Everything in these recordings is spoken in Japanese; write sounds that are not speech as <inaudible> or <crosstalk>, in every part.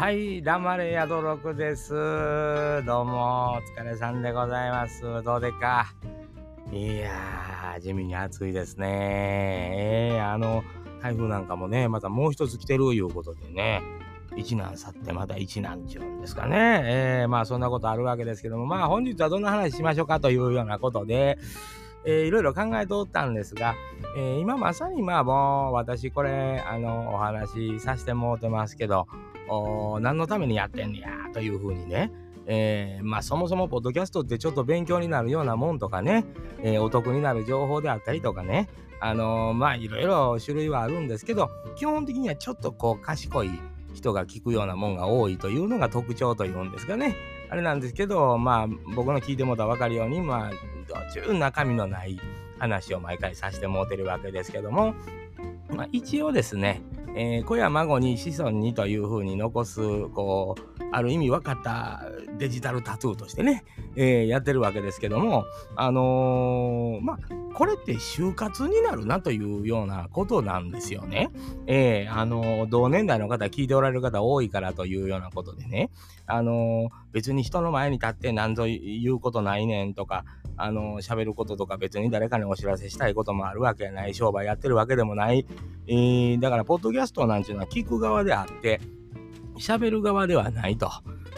はい、黙れやどろくです。どうも、お疲れさんでございます。どうでか？いやー、地味に暑いですね。えー、あの、台風なんかもね、またもう一つ来てるいうことでね、一難去ってまた一難ちゅうんですかね。えー、まあそんなことあるわけですけども、まあ本日はどんな話しましょうかというようなことで、えー、いろいろ考えておったんですが、えー、今まさにまあもう私これあのお話しさせてもうてますけど何のためにやってんねやというふうにね、えー、まあそもそもポッドキャストってちょっと勉強になるようなもんとかね、えー、お得になる情報であったりとかねあのー、まあいろいろ種類はあるんですけど基本的にはちょっとこう賢い人が聞くようなもんが多いというのが特徴というんですかね。あれなんですけどまあ僕の聞いてもらったら分かるようにまあ途中中身のない話を毎回させてもうてるわけですけども、まあ、一応ですね、えー、子や孫に子孫にというふうに残すこうある意味分かったデジタルタトゥーとしてね、えー、やってるわけですけども。あのー、まあこれって就活になるなというようなことなんですよね。えー、あの同年代の方聞いておられる方多いからというようなことでね。あの別に人の前に立って何ぞ言うことないねんとかあの喋ることとか別に誰かにお知らせしたいこともあるわけやない商売やってるわけでもない、えー、だからポッドキャストなんていうのは聞く側であって喋る側ではないと、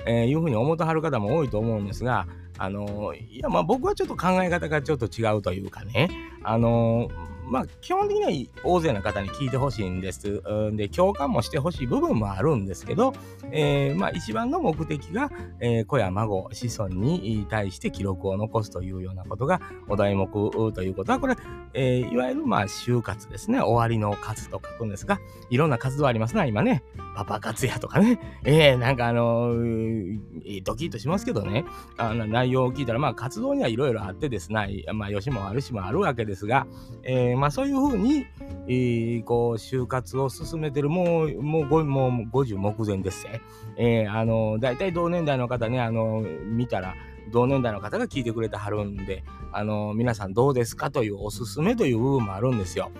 えー、いうふうに思ってはる方も多いと思うんですがあのいやまあ僕はちょっと考え方がちょっと違うというかねあのまあ、基本的には大勢の方に聞いてほしいんです。で、共感もしてほしい部分もあるんですけど、えー、まあ、一番の目的が、えー、子や孫、子孫に対して記録を残すというようなことがお題目ということは、これ、えー、いわゆる、まあ、就活ですね。終わりの活と書くんですが、いろんな活動ありますな、今ね。パパ活やとかね。<laughs> えー、なんかあのー、ドキッとしますけどね。あの内容を聞いたら、まあ、活動にはいろいろあってですね、まあ、よしも悪しもあるわけですが、えーまあそういうふうに、えー、こう、就活を進めてる、もう、もう、もう50目前ですね。えー、あの、大体同年代の方ね、あの、見たら、同年代の方が聞いてくれてはるんで、あの、皆さんどうですかというおすすめという部分もあるんですよ。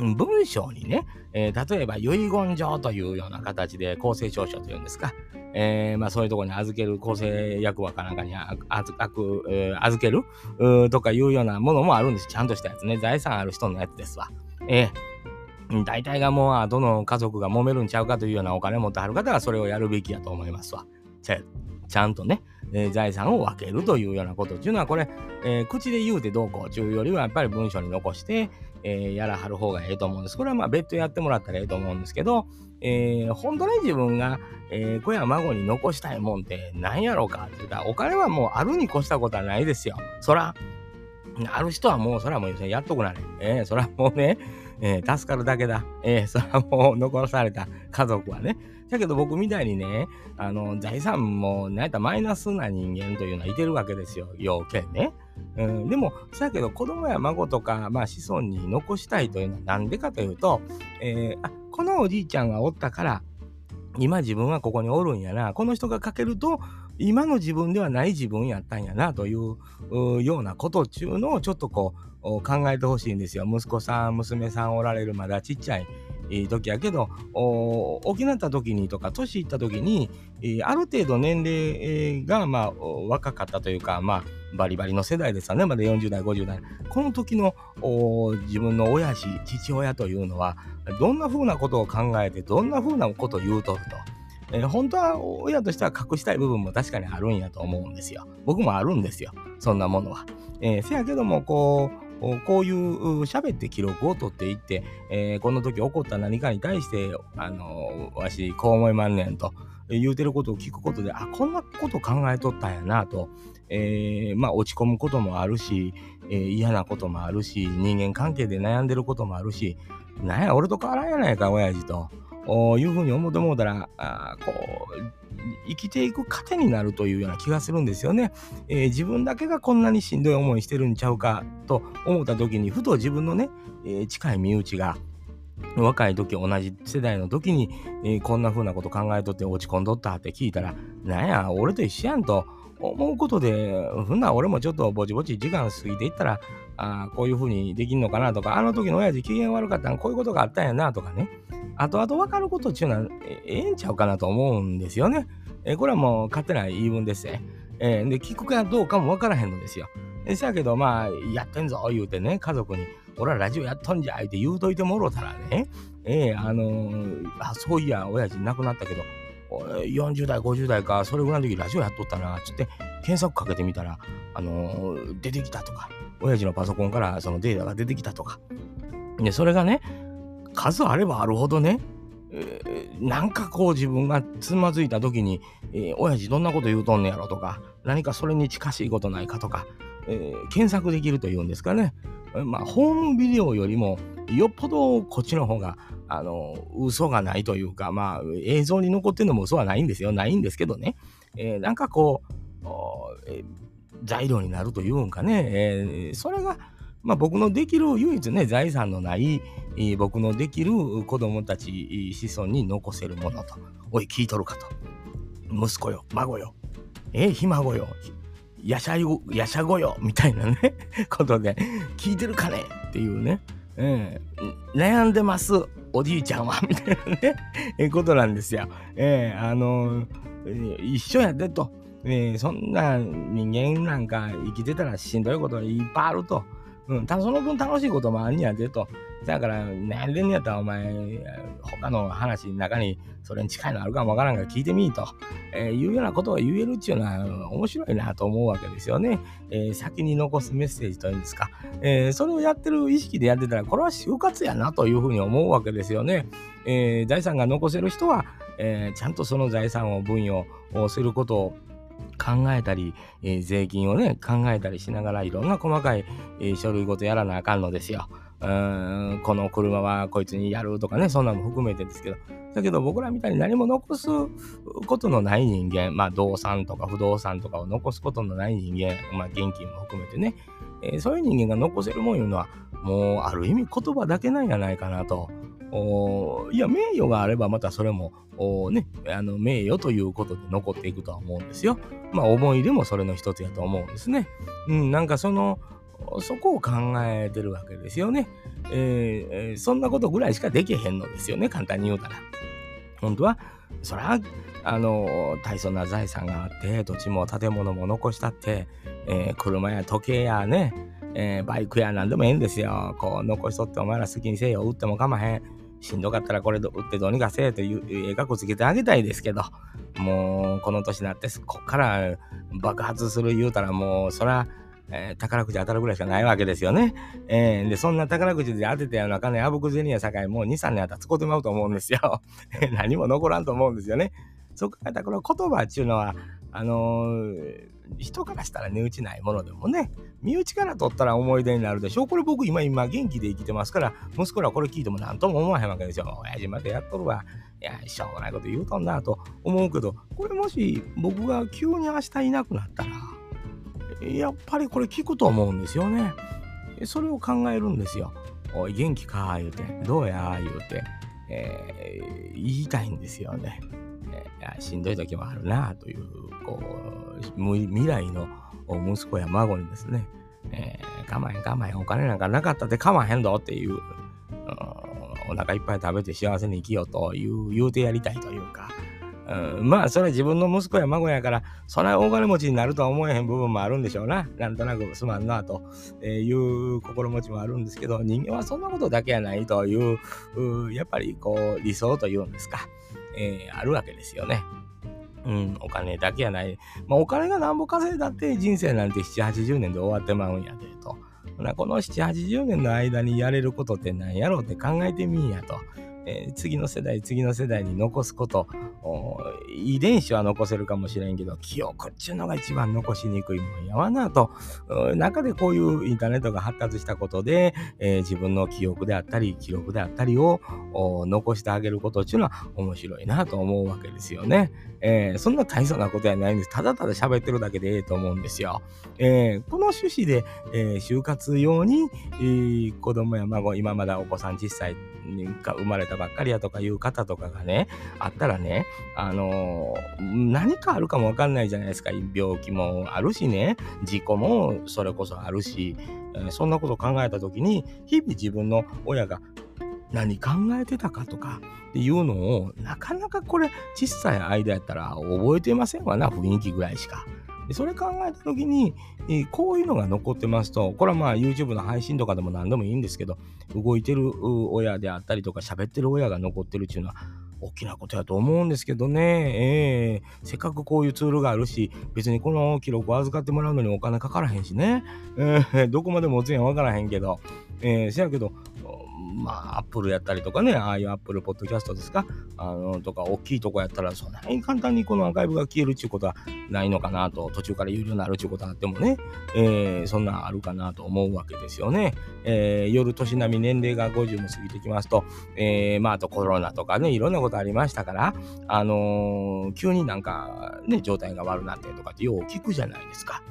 文章にね、えー、例えば遺言状というような形で公正証書というんですか、えー、まあ、そういうとこに預ける公正役場かなんかにあ預えー、預けるとかいうようなものもあるんです。ちゃんとしたやつね。財産ある人のやつですわ。えー、大体がもう、どの家族が揉めるんちゃうかというようなお金持ってはる方がそれをやるべきやと思いますわ。ちゃんとね、えー、財産を分けるというようなことっていうのは、これ、えー、口で言うてどうこうというよりは、やっぱり文章に残して、えー、やらはる方がええと思うんです。これはまあ別途やってもらったらええと思うんですけど、えー、本当に自分が、え、子や孫に残したいもんって何やろうかって言ったら、お金はもうあるに越したことはないですよ。そら、ある人はもう、そらもうやっとくなれ。えー、そらもうね、え、助かるだけだ。えー、そらもう残された家族はね。だけど僕みたいにね、あの、財産も、なんやったマイナスな人間というのはいてるわけですよ。要件ね。うん、でも、そやけど子供や孫とか、まあ子孫に残したいというのはなんでかというと、えー、あ、このおじいちゃんがおったから、今自分はここにおるんやな。この人が書けると、今の自分ではない自分やったんやな、というようなことっていうのをちょっとこう考えてほしいんですよ。息子さん、娘さんおられるまだちっちゃい時やけど、大きなった時にとか、年いった時に、ある程度年齢が、まあ、若かったというか、まあ、バリバリの世代ですよね、まだ40代、50代。この時の自分の親父、父親というのは、どんな風なことを考えて、どんな風なことを言うとると。えー、本当は親としては隠したい部分も確かにあるんやと思うんですよ。僕もあるんですよ。そんなものは。えー、せやけども、こう、こういう喋って記録を取っていって、えー、この時起こった何かに対して、あのわしこう思いまんねんと言うてることを聞くことで、あ、こんなこと考えとったんやなと、えー、まあ落ち込むこともあるし、えー、嫌なこともあるし、人間関係で悩んでることもあるし、なんや、俺と変わらんやないか、親父と。いうふうに思ってもうたら、あこう、生きていく糧になるというような気がするんですよね、えー、自分だけがこんなにしんどい思いしてるんちゃうかと思った時にふと自分のね、えー、近い身内が若い時同じ世代の時に、えー、こんな風なこと考えとって落ち込んどったって聞いたらなんや俺と一緒やんと思うことでふんな俺もちょっとぼちぼち時間過ぎていったらあこういう風にできんのかなとかあの時の親父機嫌悪かったんこういうことがあったんやなとかね。後々分かることっていうのはええんちゃうかなと思うんですよね。えこれはもう勝手な言い分ですね。えー、で、聞くかどうかも分からへんのですよ。えせやけど、まあ、やってんぞ言うてね、家族に、俺はラジオやっとんじゃって言うといてもろたらね、ええー、あのー、あ、そういや、親父亡くなったけど、40代、50代か、それぐらいの時ラジオやっとったな、つって、検索かけてみたら、あのー、出てきたとか、親父のパソコンからそのデータが出てきたとか。で、それがね、数あればあるほどね、えー、なんかこう自分がつまずいた時に、えー、親父どんなこと言うとんねやろとか、何かそれに近しいことないかとか、えー、検索できるというんですかね。まあ、ホームビデオよりも、よっぽどこっちの方が、あの、嘘がないというか、まあ、映像に残ってるのも嘘はないんですよ。ないんですけどね。えー、なんかこう、えー、材料になるというんかね、えー、それが、まあ、僕のできる唯一ね財産のない、えー、僕のできる子供たち子孫に残せるものとおい聞いとるかと。息子よ孫よ。えー、ひ孫よ。やしゃやしゃごよ。みたいなね <laughs> ことで聞いてるかね？っていうね、えー、悩んでますおじいちゃんは。<laughs> みたいなねえー、ことなんですよ。えー、あのー、一緒やでと、えー、そんな人間なんか生きてたらしんどいことがいっぱいあると。うん、たその分楽しいこともあんやでと。だから、悩んでんやったらお前、他の話の中にそれに近いのあるかもわからんから聞いてみいと、えー、いうようなことが言えるっていうのは面白いなと思うわけですよね。えー、先に残すメッセージというんですか、えー、それをやってる意識でやってたら、これは就活やなというふうに思うわけですよね。え財産が残せる人は、えちゃんとその財産を分与をすることを考えたり、えー、税金をね、考えたりしながらいろんな細かい、えー、書類ごとやらなあかんのですよ。うん、この車はこいつにやるとかね、そんなの含めてですけど。だけど僕らみたいに何も残すことのない人間、まあ動産とか不動産とかを残すことのない人間、まあ現金も含めてね、えー、そういう人間が残せるもんいうのは、もうある意味言葉だけなんやないかなと。いや、名誉があればまたそれも、ね、あの名誉ということで残っていくとは思うんですよ。まあ思い出もそれの一つやと思うんですね。うん、なんかその、そこを考えてるわけですよね。えー、そんなことぐらいしかできへんのですよね、簡単に言うたら。本当は、そら、あの、大層な財産があって、土地も建物も残したって、えー、車や時計やね、えー、バイクやなんでもええんですよ。こう、残しとってお前ら好きにせえよ、売ってもかまへん。しんどかったらこれ売ってどうにかせえという絵かつけてあげたいですけど、もうこの年になってこっから爆発する言うたらもうそら、えー、宝くじ当たるぐらいしかないわけですよね。えー、で、そんな宝くじで当てたような金あぶく銭やさかいもう2、3年あったら使ってまうと思うんですよ。<laughs> 何も残らんと思うんですよね。そこからこの言葉っていうのは、あのー、人からしたら値打ちないものでもね、身内から取ったら思い出になるでしょ。これ僕今今元気で生きてますから、息子らこれ聞いても何とも思わへんわけですよ。親父までやっとるわ。いや、しょうがないこと言うとんなと思うけど、これもし僕が急に明日いなくなったら、やっぱりこれ聞くと思うんですよね。それを考えるんですよ。おい、元気か言うて、どうや言うて、えー、言いたいんですよね。えー、しんどい時もあるなという、こう、未来の息子や孫にですね、えー、我慢我慢お金なんかなかったってかまへんぞっていう、お腹いっぱい食べて幸せに生きようという言うてやりたいというか、うん、まあそれは自分の息子や孫やからそんな大金持ちになるとは思えへん部分もあるんでしょうな。なんとなくすまんなという心持ちもあるんですけど人間はそんなことだけやないというやっぱりこう理想というんですか、えー、あるわけですよね。うん、お金だけやない。まあ、お金がなんぼ稼いだって人生なんて7、80年で終わってまうんやでと。この7、80年の間にやれることって何やろうって考えてみんやと。えー、次の世代次の世代に残すこと遺伝子は残せるかもしれんけど記憶っちゅうのが一番残しにくいもんやわなと中でこういうインターネットが発達したことで、えー、自分の記憶であったり記録であったりを残してあげることっていうのは面白いなと思うわけですよね。えー、そんな大層なことやないんです。ただただ喋ってるだけでええと思うんですよ。えー、この趣旨で、えー、就活用に、えー、子供や孫、今まだお子さん小さいが生まれたばっかりやとかいう方とかがね、あったらね、あのー、何かあるかもわかんないじゃないですか。病気もあるしね、事故もそれこそあるし、えー、そんなことを考えた時に、日々自分の親が何考えてたかとかっていうのをなかなかこれ小さい間やったら覚えてませんわな雰囲気ぐらいしか。それ考えた時に、えー、こういうのが残ってますとこれはまあ YouTube の配信とかでも何でもいいんですけど動いてる親であったりとか喋ってる親が残ってるっていうのは大きなことやと思うんですけどね、えー、せっかくこういうツールがあるし、別にこの記録を預かってもらうのにお金かからへんしね、えー、どこまで持つんやわからへんけど、えー、せやけど、まあ、アップルやったりとかね、ああいうアップルポッドキャストですか、あの、とか、大きいとこやったら、そんなに簡単にこのアーカイブが消えるっていうことはないのかなと、途中から有料になるっていうことはあってもね、えー、そんなんあるかなと思うわけですよね。えー、夜年並み年齢が50も過ぎてきますと、えー、まあ、あとコロナとかね、いろんなことありましたから、あのー、急になんか、ね、状態が悪なってとかってよう聞くじゃないですか。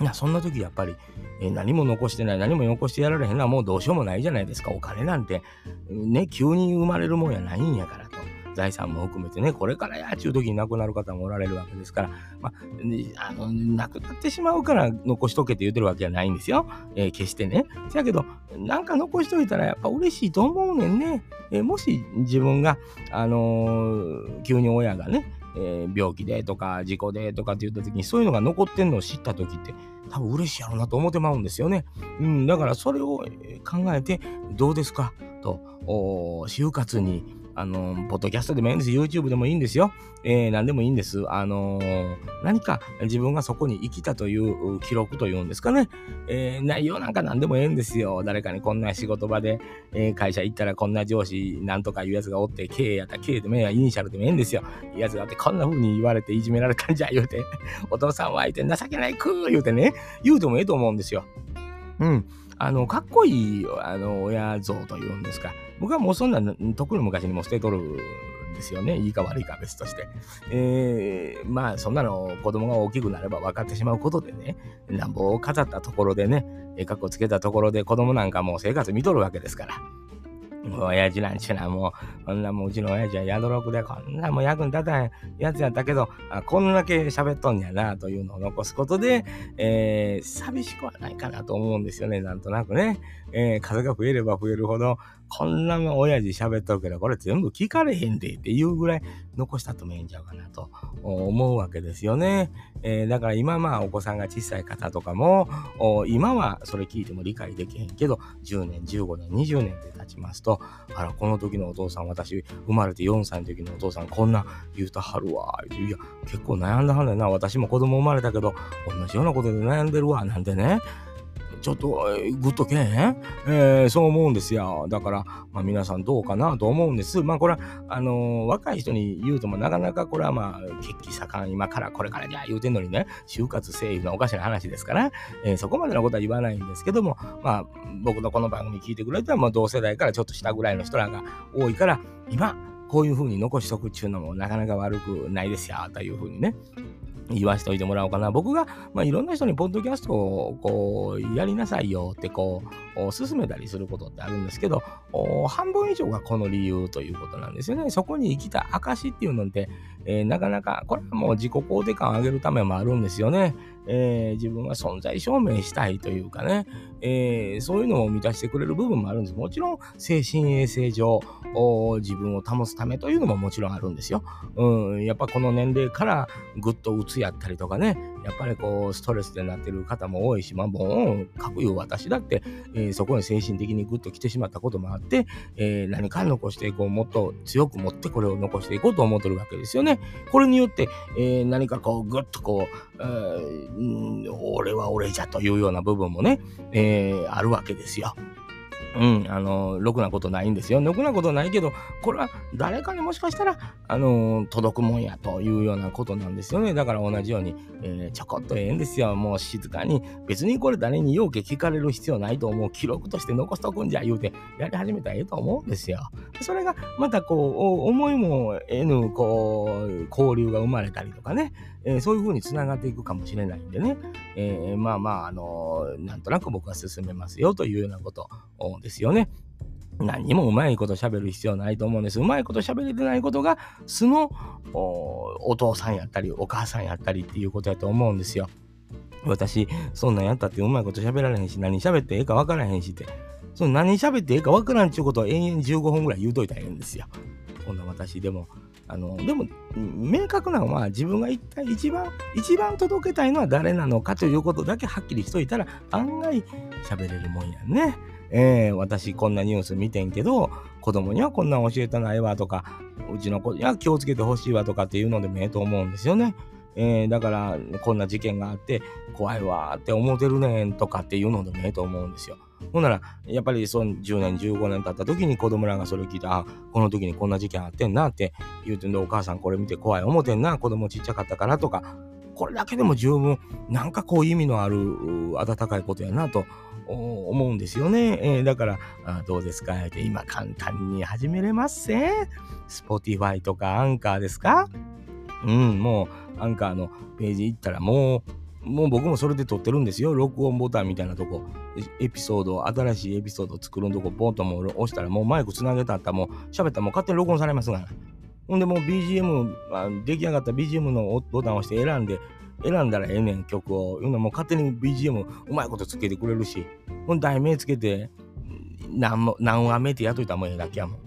いや、そんな時やっぱり、え何も残してない、何も残してやられへんのはもうどうしようもないじゃないですか。お金なんて、ね、急に生まれるもんやないんやからと。財産も含めてね、これからやっちゅう時に亡くなる方もおられるわけですから、まあ、あの、亡くなってしまうから残しとけって言ってるわけじゃないんですよ。えー、決してね。せやけど、なんか残しといたらやっぱ嬉しいと思うねんね。えー、もし自分が、あのー、急に親がね、えー、病気でとか事故でとかって言った時にそういうのが残ってんのを知った時って多分嬉しいやろうなと思ってまうんですよね。うん、だからそれを考えてどうですか？と就活にあの、ポッドキャストでもいいんです。YouTube でもいいんですよ。えー、何でもいいんです。あのー、何か自分がそこに生きたという記録というんですかね。え、内容なんか何でもええんですよ。誰かにこんな仕事場で、え、会社行ったらこんな上司なんとかいうやつがおって、経営やったら経営でもええや、イニシャルでもええんですよ。いいやつがあって、こんな風に言われていじめられたんじゃ、言うて。<laughs> お父さんは相手情けないく言うてね。言うてもええと思うんですよ。うん。あの、かっこいい、あの、親像というんですか。僕はもうそんな、とくの昔にも捨てとるんですよね。いいか悪いか別として。えー、まあ、そんなの子供が大きくなれば分かってしまうことでね、乱暴を飾ったところでね、えかっこつけたところで子供なんかもう生活見とるわけですから。親父なんちゅうのはもう、こんなもううちの親父は宿六でこんなもう役に立たんやつやったけど、あこんだけ喋っとんやなというのを残すことで、えー、寂しくはないかなと思うんですよね、なんとなくね。えー、数が増えれば増えるほど、こんな親父喋っとるけど、これ全部聞かれへんでっていうぐらい残したともええんちゃうかなと思うわけですよね。えー、だから今まあお子さんが小さい方とかも、今はそれ聞いても理解できへんけど、10年、15年、20年って経ちますと、あら、この時のお父さん、私、生まれて4歳の時のお父さん、こんな言うたはるわ。いや、結構悩んだはんだよな。私も子供生まれたけど、同じようなことで悩んでるわ。なんてね。ちょっとグッとけえへん、えー、そう思うんですよ。だから、まあ、皆さんどうかなと思うんです。まあこれは、あのー、若い人に言うともなかなかこれはまあ、血気盛ん、今からこれからじゃ言うてんのにね、就活生いうのおかしな話ですから、えー、そこまでのことは言わないんですけども、まあ、僕のこの番組聞いてくれたら、まあ同世代からちょっと下ぐらいの人らが多いから、今、こういうふうに残しとくっちゅうのもなかなか悪くないですよ、というふうにね、言わしておいてもらおうかな。僕が、まあ、いろんな人にポッドキャストをこうやりなさいよってこう勧めたりすることってあるんですけど、半分以上がこの理由ということなんですよね。そこに生きた証っていうのって、えー、なかなか、これはもう自己肯定感を上げるためもあるんですよね。えー、自分は存在証明したいというかね、えー、そういうのを満たしてくれる部分もあるんです。もちろん、精神衛生上、自分を保つためというのももちろんあるんですよ。うん、やっぱこの年齢からぐっとうつやったりとかね、やっぱりこう、ストレスでなってる方も多いし、まあもう、かくいう私だって、えー、そこに精神的にぐっと来てしまったこともあって、えー、何か残していこう、もっと強く持ってこれを残していこうと思ってるわけですよね。これによって、えー、何かこう、ぐっとこう、えー、うん俺は俺じゃというような部分もね、えー、あるわけですよ。うん、あの、ろくなことないんですよ。ろくなことないけど、これは誰かにもしかしたら、あの、届くもんやというようなことなんですよね。だから同じように、えー、ちょこっとええんですよ。もう静かに。別にこれ誰に要件聞かれる必要ないと思う。記録として残しとくんじゃ言うて、やり始めたらええと思うんですよ。それが、またこう、思いも得ぬ、こう、交流が生まれたりとかね。えー、そういう風につながっていくかもしれないんでね、えー、まあまあ、あのー、なんとなく僕は進めますよというようなことですよね。何にもうまいこと喋る必要ないと思うんです。うまいこと喋れてないことが素のお父さんやったりお母さんやったりっていうことやと思うんですよ。私、そんなんやったってうまいこと喋られへんし、何喋ってええか分からへんしって。その何喋ってええかわからんちゅうことを延々15分ぐらい言うといたらええんですよ。こんな私でも。あの、でも、明確なのは自分が一体一番、一番届けたいのは誰なのかということだけはっきりしといたら案外喋れるもんやね。えー、私こんなニュース見てんけど、子供にはこんなん教えたないわとか、うちの子には気をつけてほしいわとかっていうのでもええと思うんですよね。えー、だからこんな事件があって怖いわって思ってるねんとかっていうのでもええと思うんですよ。ほんならやっぱりその10年15年経った時に子供らがそれを聞いてあこの時にこんな事件あってんなって言うてんでお母さんこれ見て怖い思てんな子供ちっちゃかったからとかこれだけでも十分なんかこう意味のある温かいことやなと思うんですよね。えー、だからあどうですかって今簡単に始めれますせ。Spotify とかアンカーですか？うん、もうアンカーのページ行ったらもう、もう僕もそれで撮ってるんですよ。録音ボタンみたいなとこ、エピソード、新しいエピソード作るとこ、ポンともう押したら、もうマイクつなげたった、もう喋ったらもう勝手に録音されますが。ほんでもう BGM、出来上がった BGM のボタンを押して選んで、選んだらええねん曲を。いうのもう勝手に BGM うまいことつけてくれるし、ほん題名つけて、何も何話目ってやっといたらもうええだけやもん。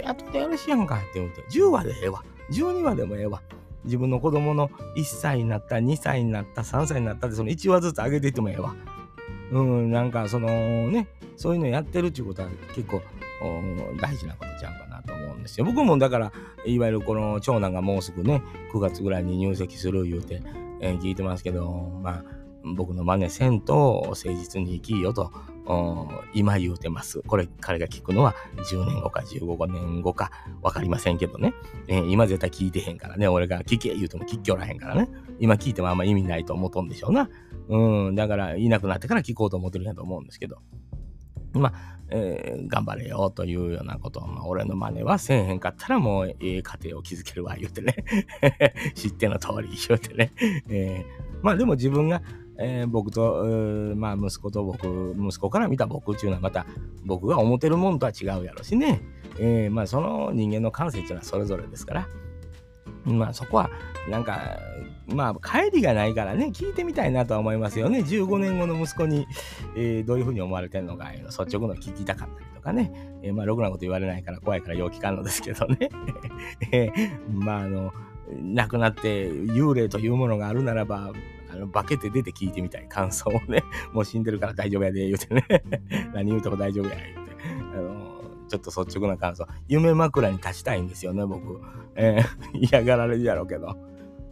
やっといてよろしいやんかって言うて、10話でええわ。12話でもええわ。自分の子供の1歳になった、2歳になった、3歳になったって、その1話ずつ上げていってもええわ。うん、なんかそのね、そういうのやってるっていうことは結構大事なことちゃうかなと思うんですよ。僕もだから、いわゆるこの長男がもうすぐね、9月ぐらいに入籍する言うて、えー、聞いてますけど、まあ、僕の真似せんと誠実に生きよと今言うてます。これ彼が聞くのは10年後か15年後か分かりませんけどね、えー、今絶対聞いてへんからね。俺が聞け言うても聞きおらへんからね。今聞いてもあんま意味ないと思うとんでしょうな。うん、だからいなくなってから聞こうと思ってるんやと思うんですけど。まあ、えー、頑張れよというようなことを、まあ、俺の真似はせえへんかったらもうええ家庭を築けるわ言うてね <laughs> 知っての通り言うてね、えー、まあでも自分がえー、僕と、まあ、息子と僕、息子から見た僕っていうのはまた僕が思ってるもんとは違うやろしね。えー、まあ、その人間の感性っていうのはそれぞれですから。まあそこはなんかまあ帰りがないからね聞いてみたいなとは思いますよね15年後の息子に、えー、どういうふうに思われてるのか率直の聞きたかったりとかね、えー、まあろくなこと言われないから怖いからよう聞かんのですけどね、<laughs> えー、まああの亡くなって幽霊というものがあるならばあの、化けて出て聞いてみたい感想をね、<laughs> もう死んでるから大丈夫やで、言うてね。<laughs> 何言うても大丈夫や、言うて。あの、ちょっと率直な感想。夢枕に立ちたいんですよね、僕。えー、<laughs> 嫌がられるやろうけど。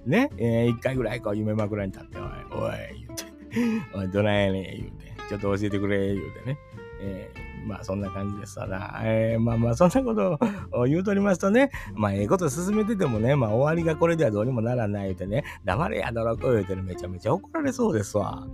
ね、えー、一回ぐらいこう夢枕に立って、おい、おい、言うて。おい、どないやねん、言うて。ちょっと教えてくれ、言うてね。えーまあそんな感じですわな。えー、まあまあそんなことを <laughs> 言うとりますとね、まあええこと進めててもね、まあ終わりがこれではどうにもならないでね、黙れやだろこ言うてる、めちゃめちゃ怒られそうですわ。